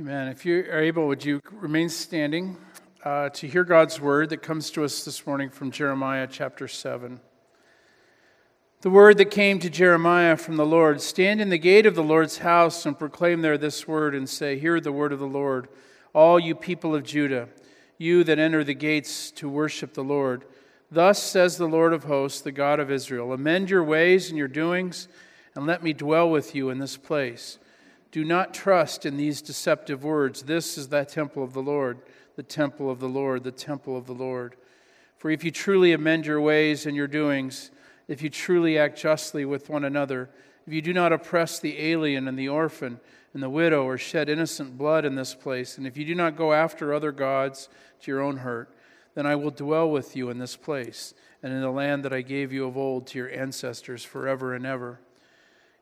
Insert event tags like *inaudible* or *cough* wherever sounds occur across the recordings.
Amen. If you are able, would you remain standing uh, to hear God's word that comes to us this morning from Jeremiah chapter 7? The word that came to Jeremiah from the Lord Stand in the gate of the Lord's house and proclaim there this word and say, Hear the word of the Lord, all you people of Judah, you that enter the gates to worship the Lord. Thus says the Lord of hosts, the God of Israel Amend your ways and your doings, and let me dwell with you in this place. Do not trust in these deceptive words. This is the temple of the Lord, the temple of the Lord, the temple of the Lord. For if you truly amend your ways and your doings, if you truly act justly with one another, if you do not oppress the alien and the orphan and the widow or shed innocent blood in this place, and if you do not go after other gods to your own hurt, then I will dwell with you in this place and in the land that I gave you of old to your ancestors forever and ever.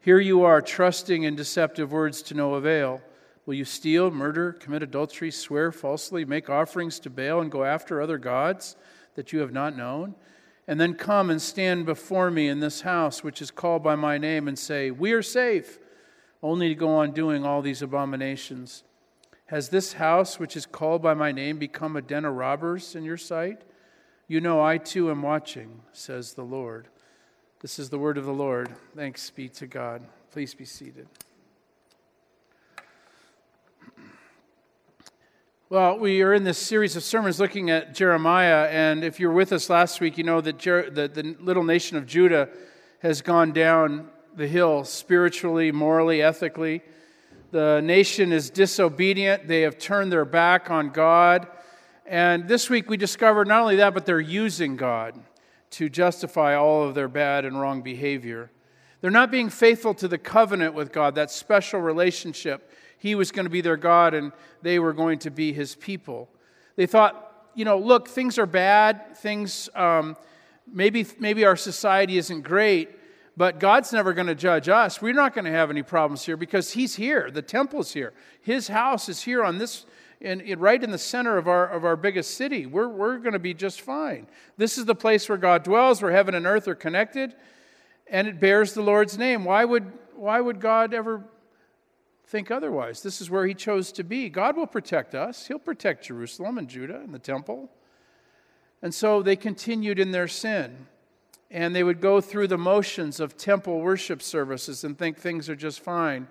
Here you are, trusting in deceptive words to no avail. Will you steal, murder, commit adultery, swear falsely, make offerings to Baal, and go after other gods that you have not known? And then come and stand before me in this house, which is called by my name, and say, We are safe, only to go on doing all these abominations. Has this house, which is called by my name, become a den of robbers in your sight? You know, I too am watching, says the Lord. This is the word of the Lord. Thanks be to God. Please be seated. Well, we are in this series of sermons looking at Jeremiah, and if you were with us last week, you know that Jer- the, the little nation of Judah has gone down the hill spiritually, morally, ethically. The nation is disobedient, they have turned their back on God. And this week we discovered not only that, but they're using God to justify all of their bad and wrong behavior. They're not being faithful to the covenant with God, that special relationship. He was going to be their God and they were going to be his people. They thought, you know, look, things are bad. Things, um, maybe, maybe our society isn't great, but God's never going to judge us. We're not going to have any problems here because He's here. The temple's here. His house is here on this in, in, right in the center of our, of our biggest city. We're, we're going to be just fine. This is the place where God dwells, where heaven and earth are connected, and it bears the Lord's name. Why would, why would God ever think otherwise? This is where He chose to be. God will protect us, He'll protect Jerusalem and Judah and the temple. And so they continued in their sin. And they would go through the motions of temple worship services and think things are just fine.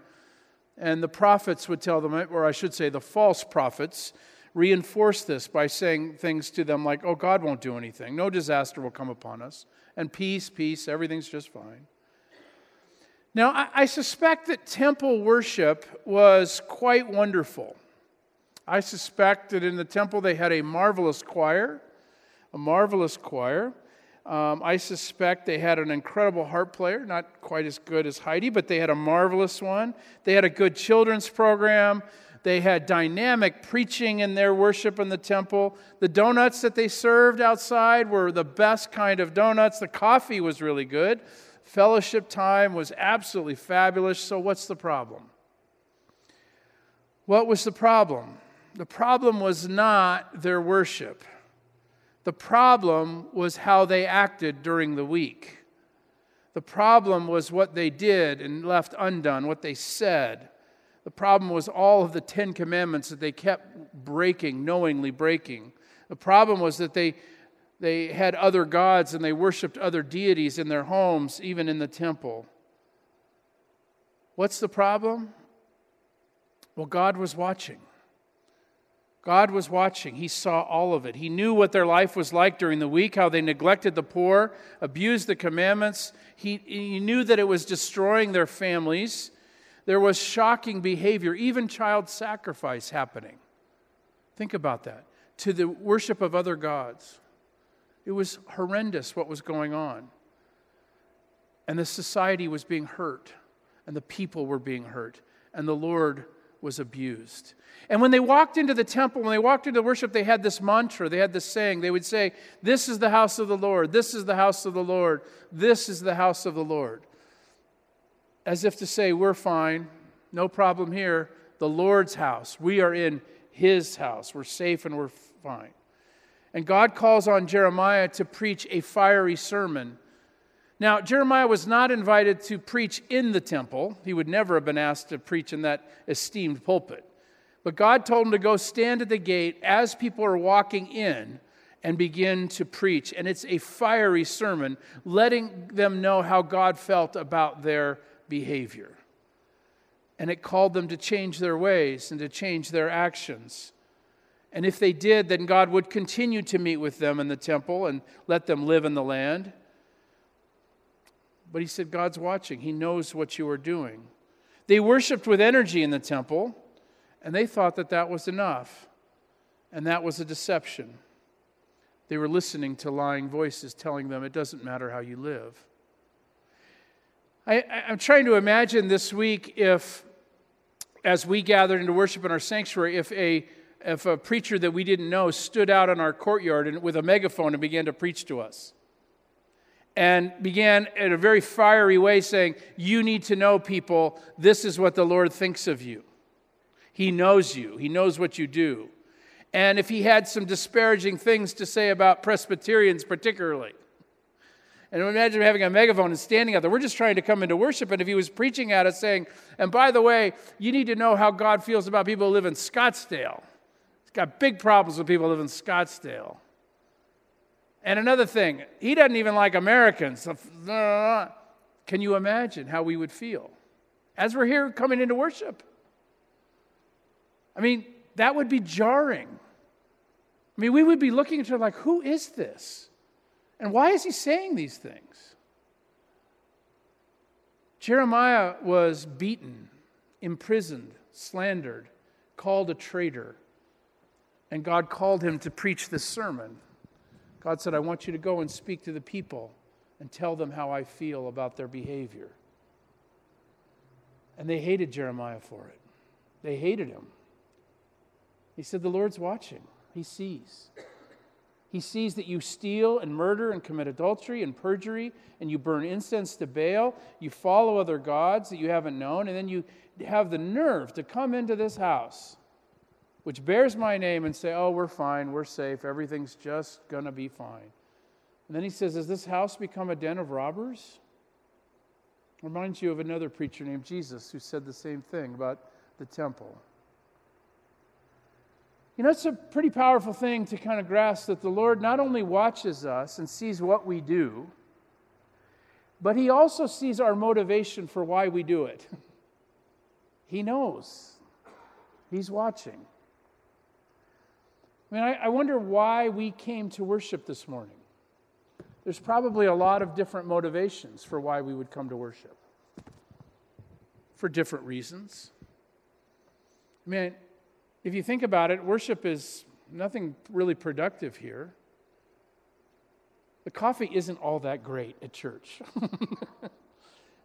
And the prophets would tell them, or I should say, the false prophets reinforce this by saying things to them like, oh, God won't do anything. No disaster will come upon us. And peace, peace, everything's just fine. Now, I, I suspect that temple worship was quite wonderful. I suspect that in the temple they had a marvelous choir, a marvelous choir. Um, I suspect they had an incredible harp player, not quite as good as Heidi, but they had a marvelous one. They had a good children's program. They had dynamic preaching in their worship in the temple. The donuts that they served outside were the best kind of donuts. The coffee was really good. Fellowship time was absolutely fabulous. So, what's the problem? What was the problem? The problem was not their worship. The problem was how they acted during the week. The problem was what they did and left undone, what they said. The problem was all of the Ten Commandments that they kept breaking, knowingly breaking. The problem was that they, they had other gods and they worshiped other deities in their homes, even in the temple. What's the problem? Well, God was watching. God was watching. He saw all of it. He knew what their life was like during the week, how they neglected the poor, abused the commandments. He, he knew that it was destroying their families. There was shocking behavior, even child sacrifice happening. Think about that. To the worship of other gods. It was horrendous what was going on. And the society was being hurt, and the people were being hurt, and the Lord was abused. And when they walked into the temple, when they walked into worship, they had this mantra, they had this saying. They would say, This is the house of the Lord, this is the house of the Lord, this is the house of the Lord. As if to say, We're fine, no problem here. The Lord's house. We are in His house. We're safe and we're fine. And God calls on Jeremiah to preach a fiery sermon now, Jeremiah was not invited to preach in the temple. He would never have been asked to preach in that esteemed pulpit. But God told him to go stand at the gate as people are walking in and begin to preach. And it's a fiery sermon, letting them know how God felt about their behavior. And it called them to change their ways and to change their actions. And if they did, then God would continue to meet with them in the temple and let them live in the land. But he said, God's watching. He knows what you are doing. They worshiped with energy in the temple, and they thought that that was enough. And that was a deception. They were listening to lying voices telling them it doesn't matter how you live. I, am trying to imagine this week if, as we gathered into worship in our sanctuary, if a if a preacher that we didn't know stood out in our courtyard and, with a megaphone and began to preach to us. And began in a very fiery way saying, You need to know, people, this is what the Lord thinks of you. He knows you, He knows what you do. And if he had some disparaging things to say about Presbyterians, particularly, and imagine having a megaphone and standing out there. We're just trying to come into worship. And if he was preaching at us saying, and by the way, you need to know how God feels about people who live in Scottsdale He's got big problems with people who live in Scottsdale. And another thing, he doesn't even like Americans. Uh, can you imagine how we would feel as we're here coming into worship? I mean, that would be jarring. I mean, we would be looking at her like, who is this? And why is he saying these things? Jeremiah was beaten, imprisoned, slandered, called a traitor and God called him to preach this sermon. God said, I want you to go and speak to the people and tell them how I feel about their behavior. And they hated Jeremiah for it. They hated him. He said, The Lord's watching, He sees. He sees that you steal and murder and commit adultery and perjury, and you burn incense to Baal. You follow other gods that you haven't known, and then you have the nerve to come into this house which bears my name and say, Oh, we're fine, we're safe, everything's just going to be fine. And then he says, Has this house become a den of robbers? Reminds you of another preacher named Jesus who said the same thing about the temple. You know, it's a pretty powerful thing to kind of grasp that the Lord not only watches us and sees what we do, but He also sees our motivation for why we do it. *laughs* he knows, He's watching. I mean, I, I wonder why we came to worship this morning. There's probably a lot of different motivations for why we would come to worship, for different reasons. I mean, if you think about it, worship is nothing really productive here. The coffee isn't all that great at church. *laughs* I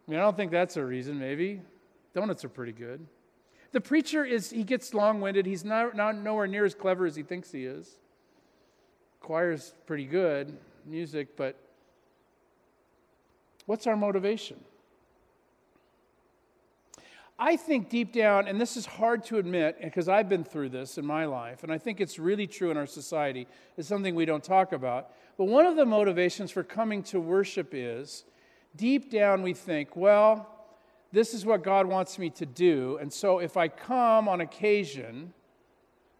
mean, I don't think that's a reason, maybe. Donuts are pretty good. The preacher is, he gets long winded. He's not, not nowhere near as clever as he thinks he is. Choir's pretty good, music, but what's our motivation? I think deep down, and this is hard to admit because I've been through this in my life, and I think it's really true in our society. It's something we don't talk about. But one of the motivations for coming to worship is deep down we think, well, this is what God wants me to do. And so if I come on occasion,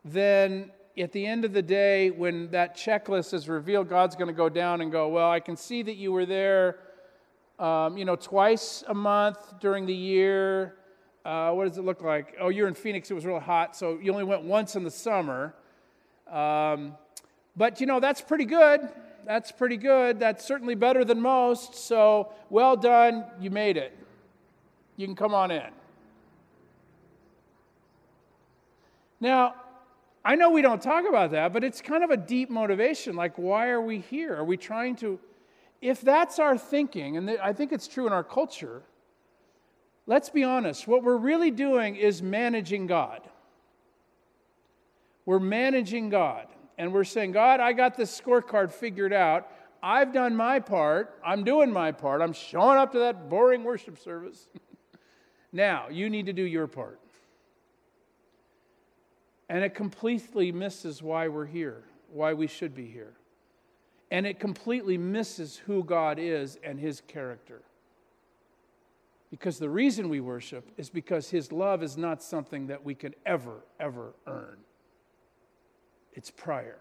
then at the end of the day, when that checklist is revealed, God's going to go down and go, Well, I can see that you were there, um, you know, twice a month during the year. Uh, what does it look like? Oh, you're in Phoenix, it was really hot, so you only went once in the summer. Um, but, you know, that's pretty good. That's pretty good. That's certainly better than most. So, well done, you made it. You can come on in. Now, I know we don't talk about that, but it's kind of a deep motivation. Like, why are we here? Are we trying to. If that's our thinking, and I think it's true in our culture, let's be honest. What we're really doing is managing God. We're managing God. And we're saying, God, I got this scorecard figured out. I've done my part. I'm doing my part. I'm showing up to that boring worship service. *laughs* Now, you need to do your part. And it completely misses why we're here, why we should be here. And it completely misses who God is and his character. Because the reason we worship is because His love is not something that we can ever, ever earn. It's prior.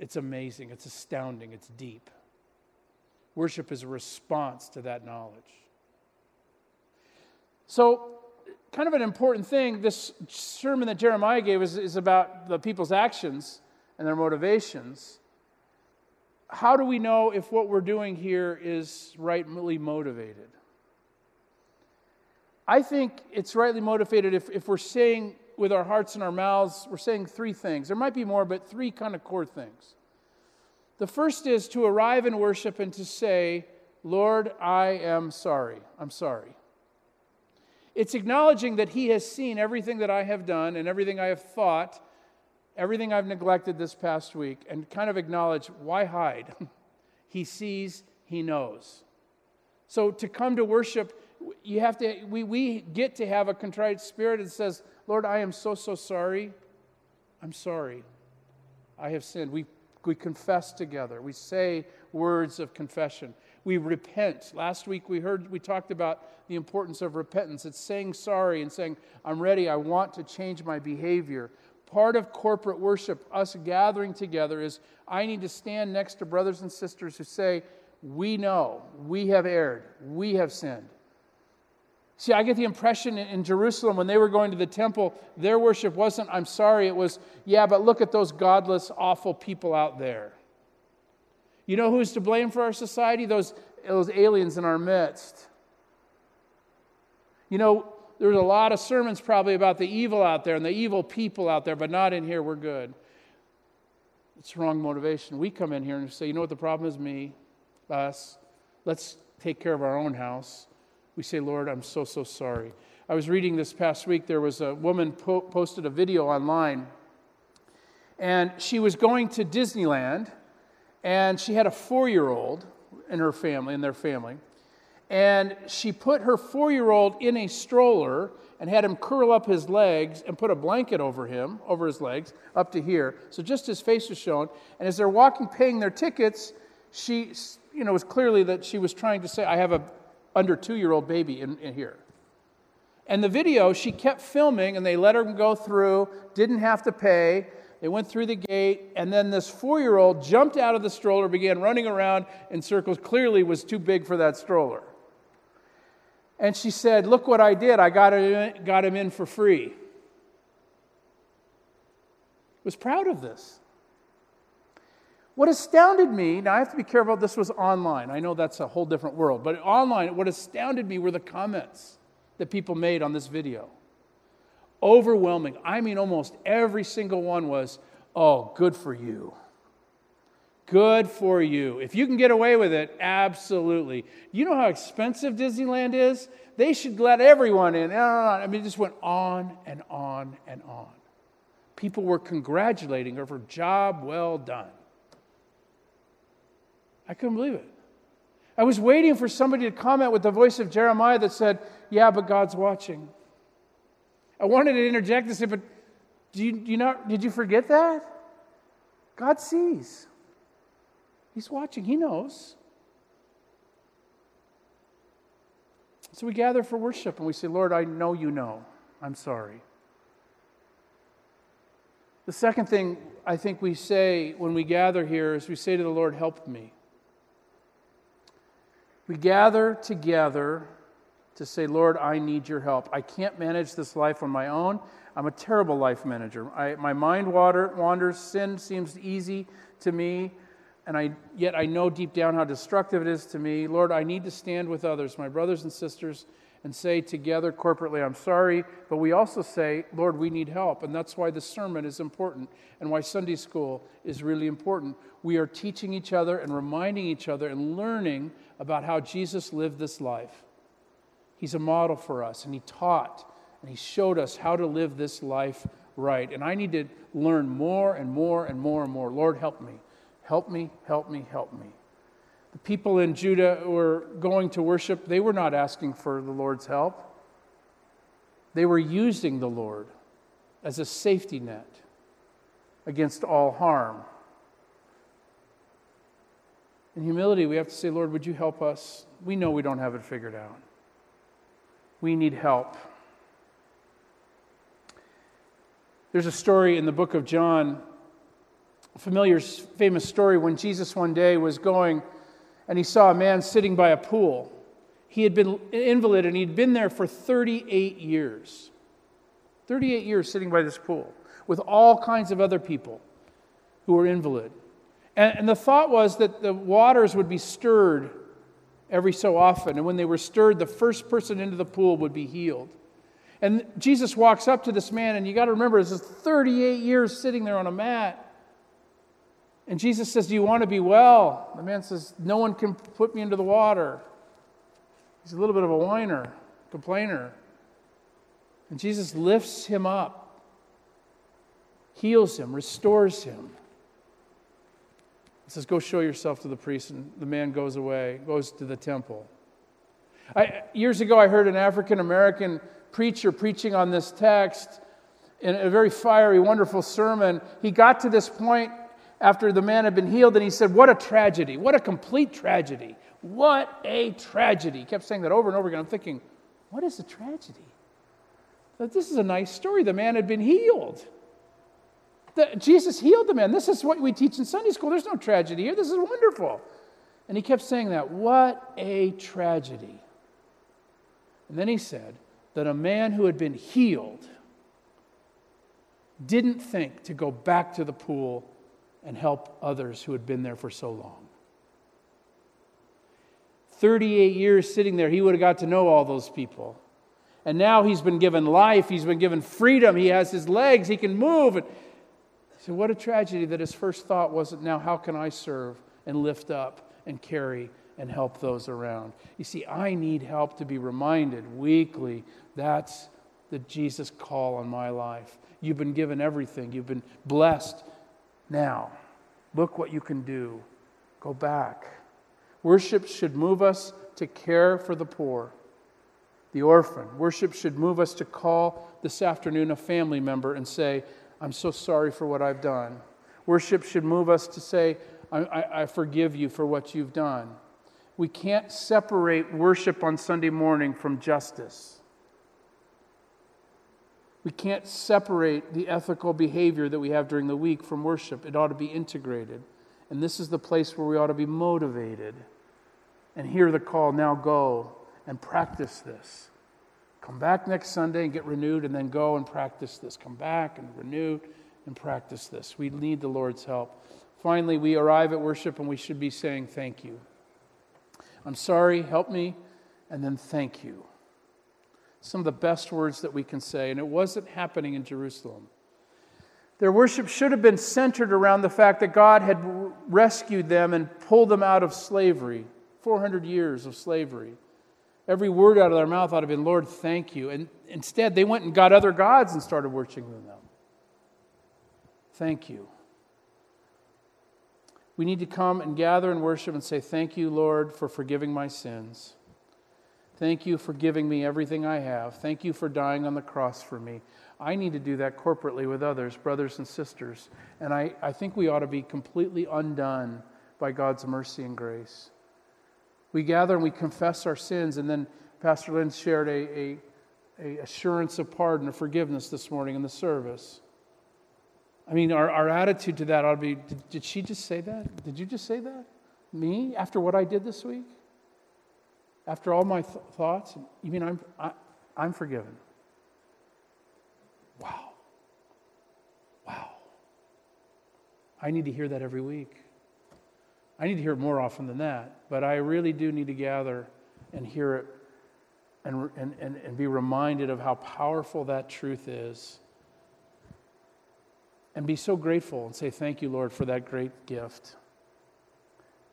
It's amazing. It's astounding. It's deep. Worship is a response to that knowledge. So, kind of an important thing, this sermon that Jeremiah gave is, is about the people's actions and their motivations. How do we know if what we're doing here is rightly motivated? I think it's rightly motivated if, if we're saying with our hearts and our mouths, we're saying three things. There might be more, but three kind of core things. The first is to arrive in worship and to say, Lord, I am sorry. I'm sorry. It's acknowledging that He has seen everything that I have done and everything I have thought, everything I've neglected this past week, and kind of acknowledge why hide? *laughs* he sees, He knows. So to come to worship, you have to, we, we get to have a contrite spirit that says, Lord, I am so, so sorry. I'm sorry. I have sinned. We, we confess together. We say words of confession. We repent. Last week we heard, we talked about the importance of repentance. It's saying sorry and saying, I'm ready. I want to change my behavior. Part of corporate worship, us gathering together, is I need to stand next to brothers and sisters who say, We know, we have erred, we have sinned. See, I get the impression in Jerusalem when they were going to the temple, their worship wasn't, I'm sorry, it was, yeah, but look at those godless, awful people out there. You know who's to blame for our society? Those, those aliens in our midst. You know, there's a lot of sermons probably about the evil out there and the evil people out there, but not in here. We're good. It's wrong motivation. We come in here and say, you know what the problem is? Me, us. Let's take care of our own house we say, Lord, I'm so, so sorry. I was reading this past week, there was a woman po- posted a video online, and she was going to Disneyland, and she had a four year old in her family, in their family. And she put her four year old in a stroller and had him curl up his legs and put a blanket over him, over his legs, up to here. So just his face was shown. And as they're walking, paying their tickets, she, you know, was clearly that she was trying to say, I have a under two year old baby in, in here. And the video, she kept filming, and they let her go through, didn't have to pay. They went through the gate, and then this four year old jumped out of the stroller, began running around in circles, clearly was too big for that stroller. And she said, Look what I did. I got him in, got him in for free. Was proud of this. What astounded me, now I have to be careful, this was online. I know that's a whole different world, but online, what astounded me were the comments that people made on this video. Overwhelming. I mean, almost every single one was, oh, good for you. Good for you. If you can get away with it, absolutely. You know how expensive Disneyland is? They should let everyone in. I mean, it just went on and on and on. People were congratulating her for job well done. I couldn't believe it. I was waiting for somebody to comment with the voice of Jeremiah that said, Yeah, but God's watching. I wanted to interject and say, But do you, do you not, did you forget that? God sees. He's watching, He knows. So we gather for worship and we say, Lord, I know you know. I'm sorry. The second thing I think we say when we gather here is we say to the Lord, Help me. We gather together to say, Lord, I need your help. I can't manage this life on my own. I'm a terrible life manager. I, my mind water, wanders. Sin seems easy to me, and I, yet I know deep down how destructive it is to me. Lord, I need to stand with others, my brothers and sisters, and say together corporately, I'm sorry, but we also say, Lord, we need help. And that's why the sermon is important and why Sunday school is really important. We are teaching each other and reminding each other and learning about how Jesus lived this life. He's a model for us, and He taught and He showed us how to live this life right. And I need to learn more and more and more and more. Lord, help me. Help me, help me, help me. The people in Judah were going to worship, they were not asking for the Lord's help. They were using the Lord as a safety net against all harm. In humility, we have to say, Lord, would you help us? We know we don't have it figured out. We need help. There's a story in the book of John, a familiar, famous story, when Jesus one day was going and he saw a man sitting by a pool. He had been an invalid and he'd been there for 38 years. 38 years sitting by this pool with all kinds of other people who were invalid. And, and the thought was that the waters would be stirred every so often. And when they were stirred, the first person into the pool would be healed. And Jesus walks up to this man, and you got to remember, this is 38 years sitting there on a mat. And Jesus says, Do you want to be well? The man says, No one can put me into the water. He's a little bit of a whiner, complainer. And Jesus lifts him up, heals him, restores him. He says, Go show yourself to the priest. And the man goes away, goes to the temple. I, years ago, I heard an African American preacher preaching on this text in a very fiery, wonderful sermon. He got to this point after the man had been healed and he said, What a tragedy! What a complete tragedy! What a tragedy! He kept saying that over and over again. I'm thinking, What is a tragedy? This is a nice story. The man had been healed. The, Jesus healed the man. This is what we teach in Sunday school. There's no tragedy here. This is wonderful. And he kept saying that. What a tragedy. And then he said, that a man who had been healed didn't think to go back to the pool and help others who had been there for so long. 38 years sitting there, he would have got to know all those people. And now he's been given life, he's been given freedom, he has his legs, he can move. And so, what a tragedy that his first thought wasn't, now how can I serve and lift up and carry and help those around. You see, I need help to be reminded weekly that's the Jesus call on my life. You've been given everything, you've been blessed. Now, look what you can do. Go back. Worship should move us to care for the poor, the orphan. Worship should move us to call this afternoon a family member and say, I'm so sorry for what I've done. Worship should move us to say, I, I, I forgive you for what you've done. We can't separate worship on Sunday morning from justice. We can't separate the ethical behavior that we have during the week from worship. It ought to be integrated. And this is the place where we ought to be motivated and hear the call now go and practice this. Come back next Sunday and get renewed, and then go and practice this. Come back and renew and practice this. We need the Lord's help. Finally, we arrive at worship and we should be saying thank you. I'm sorry, help me, and then thank you. Some of the best words that we can say, and it wasn't happening in Jerusalem. Their worship should have been centered around the fact that God had rescued them and pulled them out of slavery 400 years of slavery. Every word out of their mouth ought to have been, Lord, thank you. And instead, they went and got other gods and started worshiping them. Thank you. We need to come and gather and worship and say, Thank you, Lord, for forgiving my sins. Thank you for giving me everything I have. Thank you for dying on the cross for me. I need to do that corporately with others, brothers and sisters. And I, I think we ought to be completely undone by God's mercy and grace. We gather and we confess our sins, and then Pastor Lynn shared a, a, a assurance of pardon, of forgiveness this morning in the service. I mean, our, our attitude to that ought to be did, did she just say that? Did you just say that? Me? After what I did this week? After all my th- thoughts? You mean I'm, I, am i am forgiven? Wow. Wow. I need to hear that every week. I need to hear it more often than that, but I really do need to gather and hear it and, and, and, and be reminded of how powerful that truth is and be so grateful and say, Thank you, Lord, for that great gift.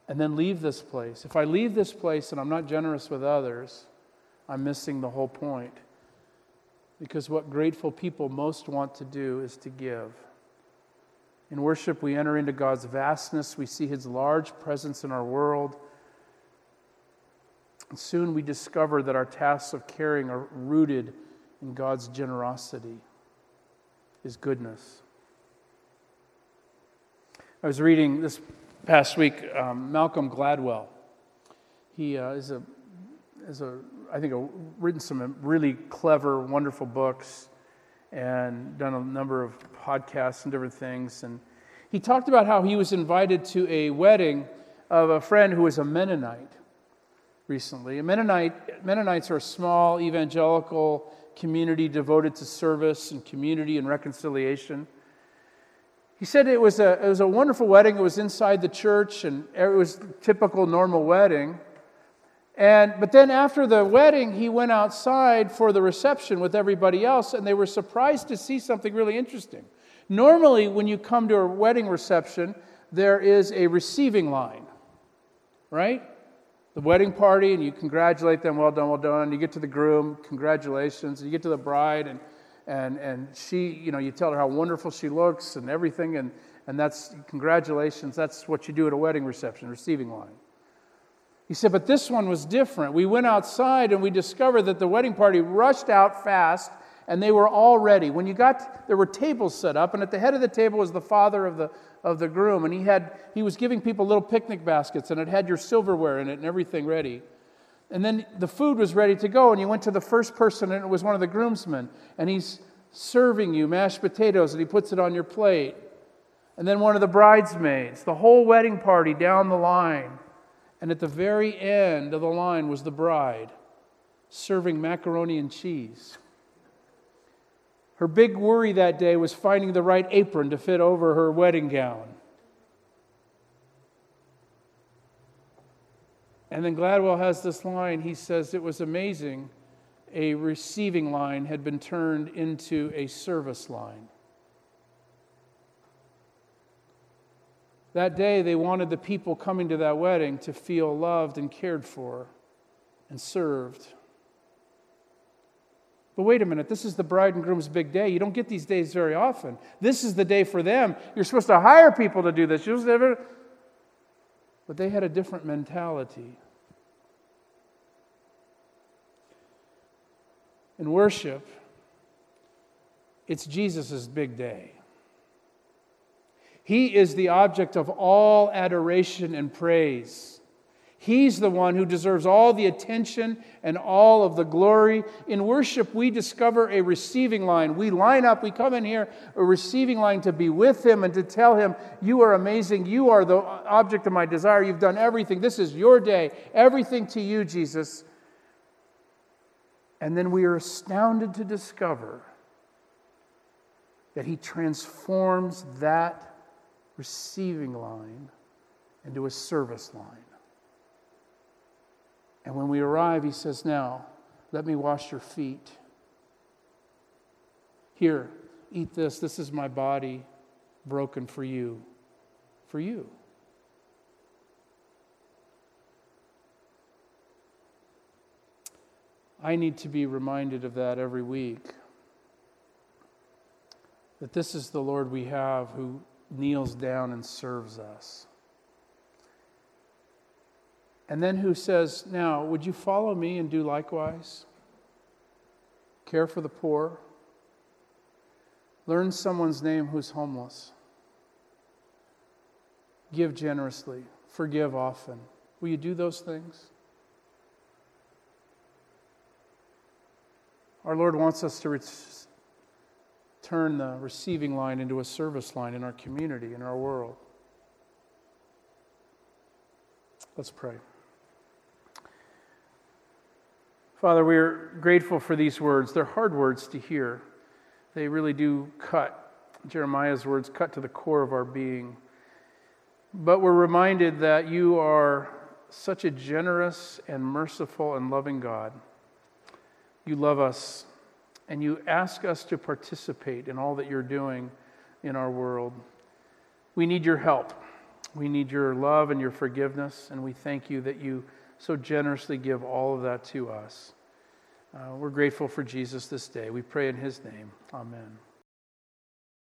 And then leave this place. If I leave this place and I'm not generous with others, I'm missing the whole point. Because what grateful people most want to do is to give. In worship, we enter into God's vastness, we see His large presence in our world. And soon we discover that our tasks of caring are rooted in God's generosity, His goodness. I was reading this past week um, Malcolm Gladwell. He uh, is, a, is a I think, written some really clever, wonderful books and done a number of podcasts and different things. And he talked about how he was invited to a wedding of a friend who was a Mennonite recently. A Mennonite, Mennonites are a small evangelical community devoted to service and community and reconciliation. He said it was, a, it was a wonderful wedding. It was inside the church, and it was typical normal wedding. And, but then after the wedding, he went outside for the reception with everybody else, and they were surprised to see something really interesting. Normally, when you come to a wedding reception, there is a receiving line, right? The wedding party, and you congratulate them, well done, well done. You get to the groom, congratulations. You get to the bride, and, and, and she, you know, you tell her how wonderful she looks and everything, and, and that's congratulations. That's what you do at a wedding reception, receiving line. He said, but this one was different. We went outside and we discovered that the wedding party rushed out fast and they were all ready. When you got, there were tables set up, and at the head of the table was the father of the, of the groom, and he, had, he was giving people little picnic baskets, and it had your silverware in it and everything ready. And then the food was ready to go, and you went to the first person, and it was one of the groomsmen, and he's serving you mashed potatoes, and he puts it on your plate. And then one of the bridesmaids, the whole wedding party down the line. And at the very end of the line was the bride serving macaroni and cheese. Her big worry that day was finding the right apron to fit over her wedding gown. And then Gladwell has this line. He says, It was amazing. A receiving line had been turned into a service line. That day, they wanted the people coming to that wedding to feel loved and cared for and served. But wait a minute, this is the bride and groom's big day. You don't get these days very often. This is the day for them. You're supposed to hire people to do this. you're never But they had a different mentality. In worship, it's Jesus' big day. He is the object of all adoration and praise. He's the one who deserves all the attention and all of the glory. In worship, we discover a receiving line. We line up, we come in here, a receiving line to be with Him and to tell Him, You are amazing. You are the object of my desire. You've done everything. This is your day. Everything to you, Jesus. And then we are astounded to discover that He transforms that receiving line into a service line. And when we arrive, he says, Now, let me wash your feet. Here, eat this. This is my body broken for you. For you. I need to be reminded of that every week. That this is the Lord we have who kneels down and serves us. And then who says, Now, would you follow me and do likewise? Care for the poor. Learn someone's name who's homeless. Give generously. Forgive often. Will you do those things? Our Lord wants us to turn the receiving line into a service line in our community, in our world. Let's pray. Father, we are grateful for these words. They're hard words to hear. They really do cut. Jeremiah's words cut to the core of our being. But we're reminded that you are such a generous and merciful and loving God. You love us and you ask us to participate in all that you're doing in our world. We need your help. We need your love and your forgiveness, and we thank you that you so generously give all of that to us. Uh, we're grateful for Jesus this day. We pray in his name. Amen.